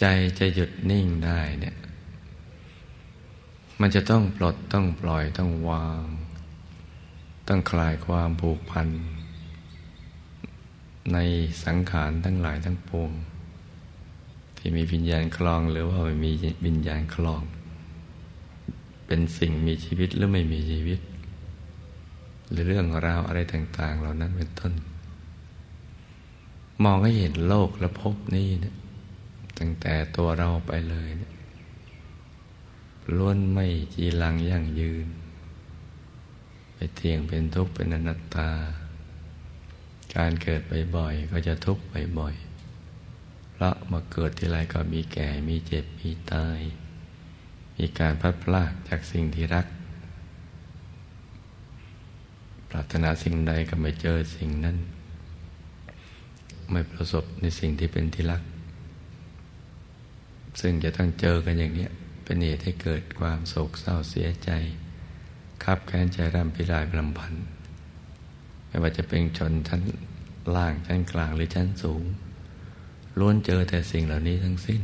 ใจจะหยุดนิ่งได้เนี่ย มันจะต้องปลดต้องปล่อยต้องวาง ต้องคลายความผูกพัน ในสังขารทั้งหลายทั้งปวง ที่มีวิญญาณคลองหรือว่าไม่มีวิญญาณคลอง เป็นสิ่งมีชีวิตหรือไม่มีชีวิต หรือเรื่องราวอะไรต่าง ๆ เหล่านั้นเป็นต้น มองให้เห็นโลกและพบนี้เนี่ย ตั้งแต่ตัวเราไปเลยล้วนไม่จีรังยั่งยืน ไปเที่ยงเป็นทุกข์เป็นอนัตตา การเกิดบ่อยๆก็จะทุกข์บ่อยๆเพราะมาเกิดที่ไรก็มีแก่มีเจ็บมีตาย มีการพัดพลากจากสิ่งที่รัก ปรารถนาสิ่งใดก็ไม่เจอสิ่งนั้น ไม่ประสบในสิ่งที่เป็นที่รัก ซึ่งจะต้องเจอกันอย่างนี้เป็นเหตุให้เกิดความโศกเศร้าเสียใจคับแค้นใจร่ำพิรายลำพันธ์ไม่ว่าจะเป็นชนชั้นล่างชั้นกลางหรือชั้นสูงล้วนเจอแต่สิ่งเหล่านี้ทั้งสิ้น